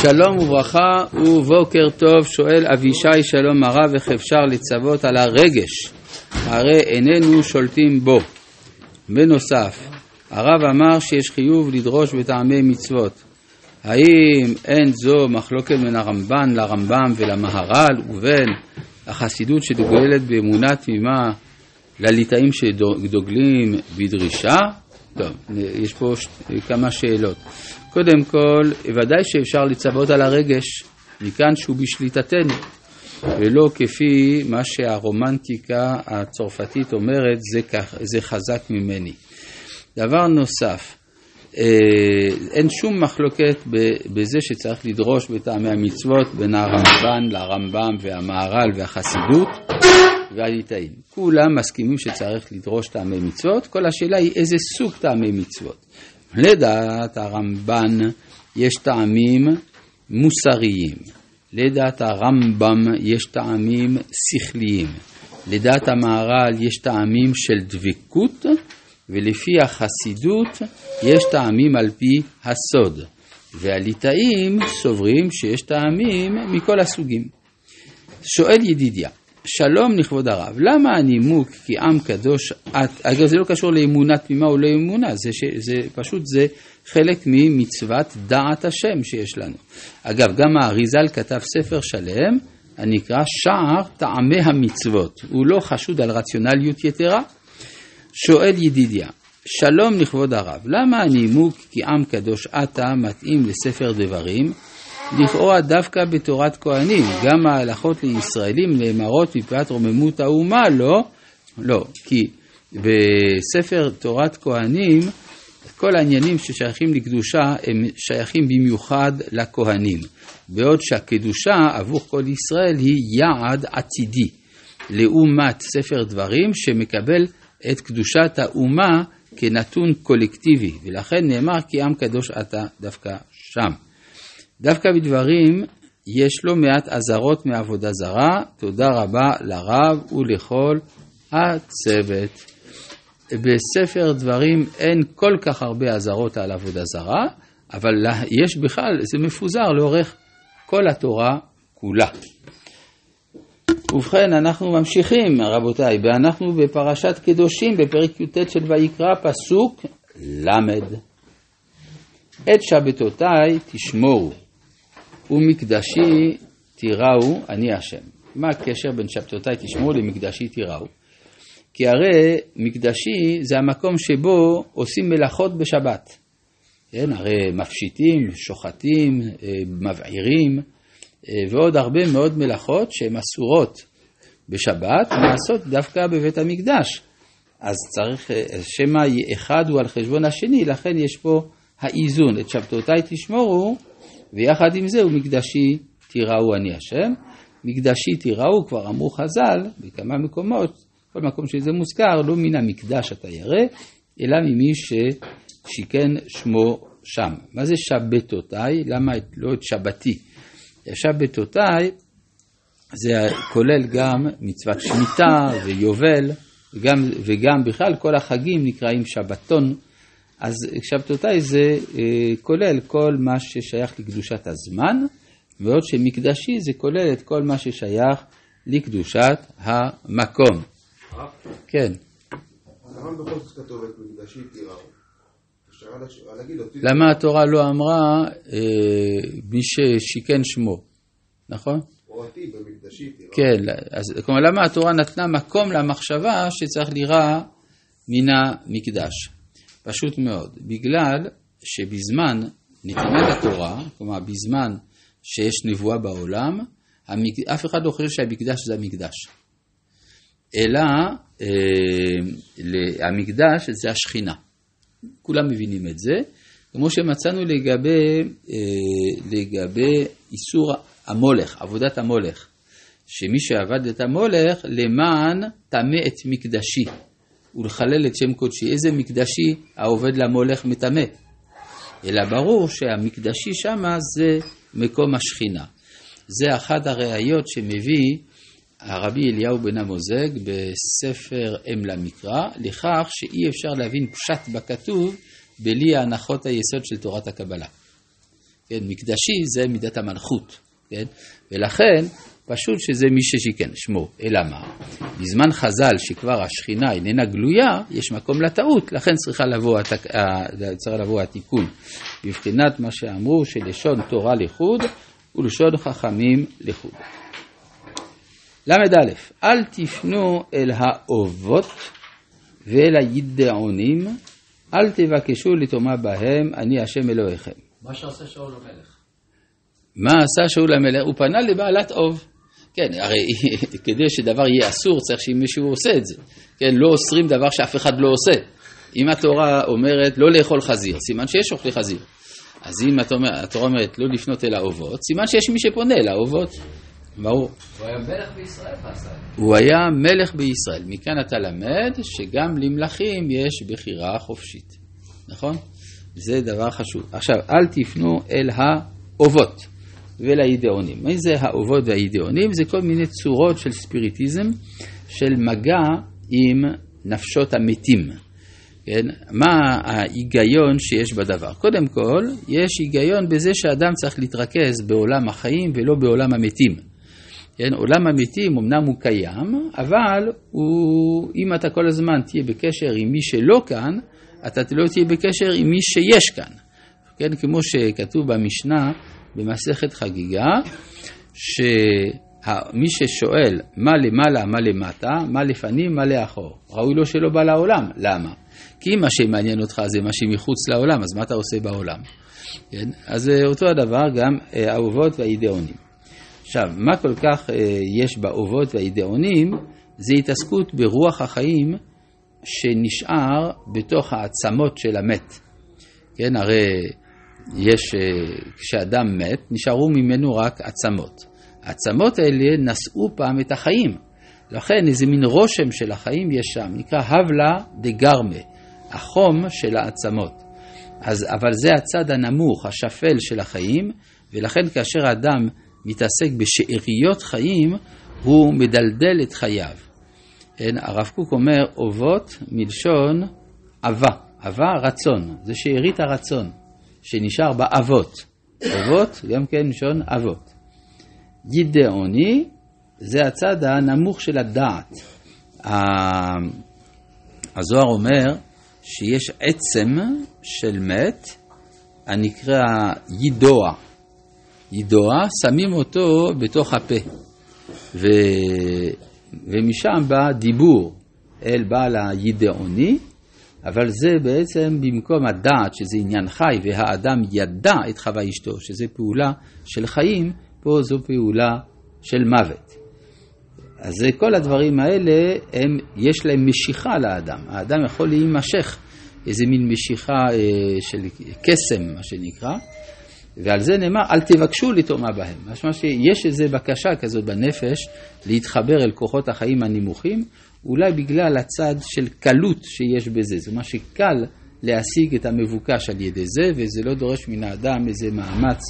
שלום וברכה ובוקר טוב, שואל אבישי שלום הרב, איך אפשר לצוות על הרגש? הרי איננו שולטים בו. בנוסף, הרב אמר שיש חיוב לדרוש בטעמי מצוות. האם אין זו מחלוקת בין הרמב"ן לרמב"ם ולמהר"ל ובין החסידות שדוגלת באמונה תמימה לליטאים שדוגלים בדרישה? טוב, יש פה כמה שאלות. קודם כל, ודאי שאפשר לצוות על הרגש, מכאן שהוא בשליטתנו, ולא כפי מה שהרומנטיקה הצרפתית אומרת, זה, כך, זה חזק ממני. דבר נוסף, אה, אין שום מחלוקת בזה שצריך לדרוש בטעמי המצוות בין הרמב"ן לרמב"ם והמהר"ל והחסידות והליטאים. כולם מסכימים שצריך לדרוש טעמי מצוות, כל השאלה היא איזה סוג טעמי מצוות. לדעת הרמב"ן יש טעמים מוסריים, לדעת הרמב"ם יש טעמים שכליים, לדעת המהר"ל יש טעמים של דבקות, ולפי החסידות יש טעמים על פי הסוד, והליטאים סוברים שיש טעמים מכל הסוגים. שואל ידידיה, שלום לכבוד הרב, למה הנימוק כי עם קדוש את, אגב זה לא קשור לאמונה תמימה או לא אמונה, זה, ש, זה פשוט זה חלק ממצוות דעת השם שיש לנו. אגב, גם האריזל כתב ספר שלם הנקרא שער טעמי המצוות, הוא לא חשוד על רציונליות יתרה. שואל ידידיה, שלום לכבוד הרב, למה הנימוק כי עם קדוש אתה מתאים לספר דברים לכאורה דווקא בתורת כהנים, גם ההלכות לישראלים נאמרות מפאת רוממות האומה, לא? לא, כי בספר תורת כהנים כל העניינים ששייכים לקדושה הם שייכים במיוחד לכהנים, בעוד שהקדושה עבור כל ישראל היא יעד עתידי, לעומת ספר דברים שמקבל את קדושת האומה כנתון קולקטיבי, ולכן נאמר כי עם קדוש אתה דווקא שם. דווקא בדברים יש לא מעט אזהרות מעבודה זרה, תודה רבה לרב ולכל הצוות. בספר דברים אין כל כך הרבה אזהרות על עבודה זרה, אבל יש בכלל, זה מפוזר לאורך כל התורה כולה. ובכן, אנחנו ממשיכים, רבותיי, ואנחנו בפרשת קדושים, בפרק י"ט של ויקרא, פסוק ל'. את שבתותיי תשמורו. ומקדשי תיראו, אני השם. מה הקשר בין שבתותיי תשמעו למקדשי תיראו? כי הרי מקדשי זה המקום שבו עושים מלאכות בשבת. כן, הרי מפשיטים, שוחטים, אה, מבעירים, אה, ועוד הרבה מאוד מלאכות שהן אסורות בשבת, נעשות דווקא בבית המקדש. אז צריך, אה, שמא אחד הוא על חשבון השני, לכן יש פה האיזון. את שבתותיי תשמורו ויחד עם זה הוא מקדשי תיראו אני השם. מקדשי תיראו, כבר אמרו חז"ל בכמה מקומות, כל מקום שזה מוזכר, לא מן המקדש אתה ירא, אלא ממי ששיכן שמו שם. מה זה שבתותיי? למה לא את שבתי? שבתותיי זה כולל גם מצוות שמיטה ויובל, וגם, וגם בכלל כל החגים נקראים שבתון. אז שבתותיי זה אה, כולל כל מה ששייך לקדושת הזמן, בעוד שמקדשי זה כולל את כל מה ששייך לקדושת המקום. כן. למה התורה לא אמרה אה, מי ששיכן שמו, נכון? כן, אז כלומר למה התורה נתנה מקום למחשבה שצריך לירה מן המקדש? פשוט מאוד, בגלל שבזמן נתינת התורה, כלומר בזמן שיש נבואה בעולם, אף אחד לא חושב שהמקדש זה המקדש. אלא אה, המקדש זה השכינה. כולם מבינים את זה, כמו שמצאנו לגבי, אה, לגבי איסור המולך, עבודת המולך, שמי שעבד את המולך למען טמא את מקדשי. ולחלל את שם קודשי. איזה מקדשי העובד למולך מטמא? אלא ברור שהמקדשי שמה זה מקום השכינה. זה אחת הראיות שמביא הרבי אליהו בן המוזג בספר אם למקרא, לכך שאי אפשר להבין פשט בכתוב בלי הנחות היסוד של תורת הקבלה. כן, מקדשי זה מידת המלכות, כן, ולכן פשוט שזה מי ששיכן שמו, אלא מה? בזמן חז"ל שכבר השכינה איננה גלויה, יש מקום לטעות, לכן צריכה לבוא, התק... צריך לבוא התיקון, בבחינת מה שאמרו שלשון תורה לחוד ולשון חכמים לחוד. ל"א, אל תפנו אל האובות ואל הידעונים, אל תבקשו לטומאה בהם, אני השם אלוהיכם. מה שעושה שאול המלך. מה עשה שאול המלך? הוא פנה לבעלת אוב. כן, הרי כדי שדבר יהיה אסור צריך שמישהו עושה את זה. כן, לא אוסרים דבר שאף אחד לא עושה. אם התורה אומרת לא לאכול חזיר, סימן שיש אוכלי חזיר. אז אם התורה אומרת לא לפנות אל האובות, סימן שיש מי שפונה אל האובות. ברור. הוא היה מלך בישראל ועשה הוא היה מלך בישראל. מכאן אתה למד שגם למלכים יש בחירה חופשית. נכון? זה דבר חשוב. עכשיו, אל תפנו אל האובות ולאידאונים. מה זה האובות והאידאונים? זה כל מיני צורות של ספיריטיזם, של מגע עם נפשות המתים. כן? מה ההיגיון שיש בדבר? קודם כל, יש היגיון בזה שאדם צריך להתרכז בעולם החיים ולא בעולם המתים. כן? עולם המתים אמנם הוא קיים, אבל הוא, אם אתה כל הזמן תהיה בקשר עם מי שלא כאן, אתה לא תהיה בקשר עם מי שיש כאן. כן? כמו שכתוב במשנה במסכת חגיגה, שמי ששואל מה למעלה, מה למטה, מה לפנים, מה לאחור, ראוי לו שלא בא לעולם. למה? כי אם מה שמעניין אותך זה מה שמחוץ לעולם, אז מה אתה עושה בעולם? כן? אז אותו הדבר גם אה, האהובות והאידאונים. עכשיו, מה כל כך אה, יש באובות והאידאונים? זה התעסקות ברוח החיים שנשאר בתוך העצמות של המת. כן, הרי יש, אה, כשאדם מת, נשארו ממנו רק עצמות. העצמות האלה נשאו פעם את החיים. לכן איזה מין רושם של החיים יש שם, נקרא הבלה דה גרמה, החום של העצמות. אז, אבל זה הצד הנמוך, השפל של החיים, ולכן כאשר האדם מתעסק בשאריות חיים, הוא מדלדל את חייו. כן, הרב קוק אומר, אובות מלשון אבה, אבה רצון, זה שארית הרצון, שנשאר באבות. אובות גם כן מלשון אבות. גידעוני זה הצד הנמוך של הדעת. הזוהר אומר שיש עצם של מת הנקרא יידוע. יידוע, שמים אותו בתוך הפה. ו... ומשם בא דיבור אל בעל הידעוני, אבל זה בעצם במקום הדעת, שזה עניין חי, והאדם ידע את חווה אשתו, שזה פעולה של חיים, פה זו פעולה של מוות. אז כל הדברים האלה, הם, יש להם משיכה לאדם. האדם יכול להימשך, איזה מין משיכה אה, של קסם, מה שנקרא, ועל זה נאמר, אל תבקשו לטומאה בהם. משמע שיש איזו בקשה כזאת בנפש להתחבר אל כוחות החיים הנמוכים, אולי בגלל הצד של קלות שיש בזה. זאת אומרת שקל להשיג את המבוקש על ידי זה, וזה לא דורש מן האדם איזה מאמץ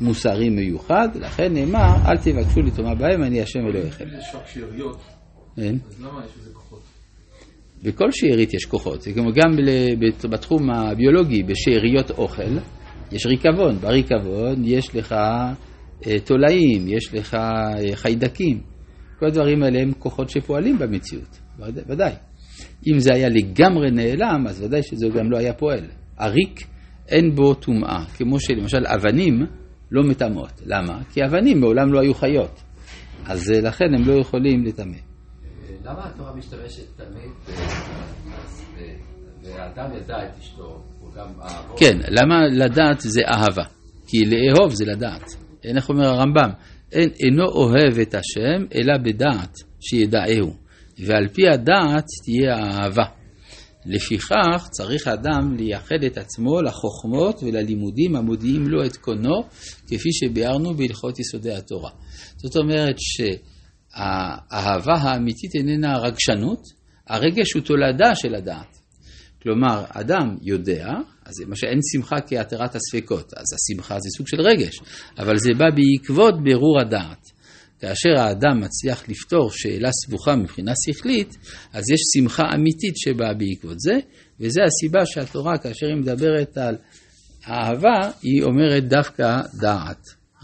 מוסרי מיוחד, לכן נאמר, אל תבקשו לטומאה בהם, אני השם אלוהיכם. יש רק שאריות, אין? אז למה יש לזה כוחות? בכל שארית יש כוחות, זה כמו גם בתחום הביולוגי, בשאריות אוכל, יש ריקבון, בריקבון יש לך אה, תולעים, יש לך אה, חיידקים, כל הדברים האלה הם כוחות שפועלים במציאות, ודאי. אם זה היה לגמרי נעלם, אז ודאי שזה גם לא היה פועל. הריק אין בו טומאה, כמו שלמשל אבנים לא מטמאות. למה? כי אבנים מעולם לא היו חיות, אז אה, לכן הם לא יכולים לטמא. למה התורה משתמשת תמיד והאדם ידע את אשתו, הוא גם אהבו? כן, למה לדעת זה אהבה? כי לאהוב זה לדעת. איך אומר הרמב"ם? אין, אינו אוהב את השם, אלא בדעת שידעהו, ועל פי הדעת תהיה האהבה. לפיכך צריך האדם לייחד את עצמו לחוכמות וללימודים המודיעים לו את קונו, כפי שביארנו בהלכות יסודי התורה. זאת אומרת שהאהבה האמיתית איננה רגשנות, הרגש הוא תולדה של הדעת. כלומר, אדם יודע, אז מה שאין שמחה כהתרת הספקות, אז השמחה זה סוג של רגש, אבל זה בא בעקבות בירור הדעת. כאשר האדם מצליח לפתור שאלה סבוכה מבחינה שכלית, אז יש שמחה אמיתית שבאה בעקבות זה, וזו הסיבה שהתורה, כאשר היא מדברת על האהבה היא אומרת דווקא דעת.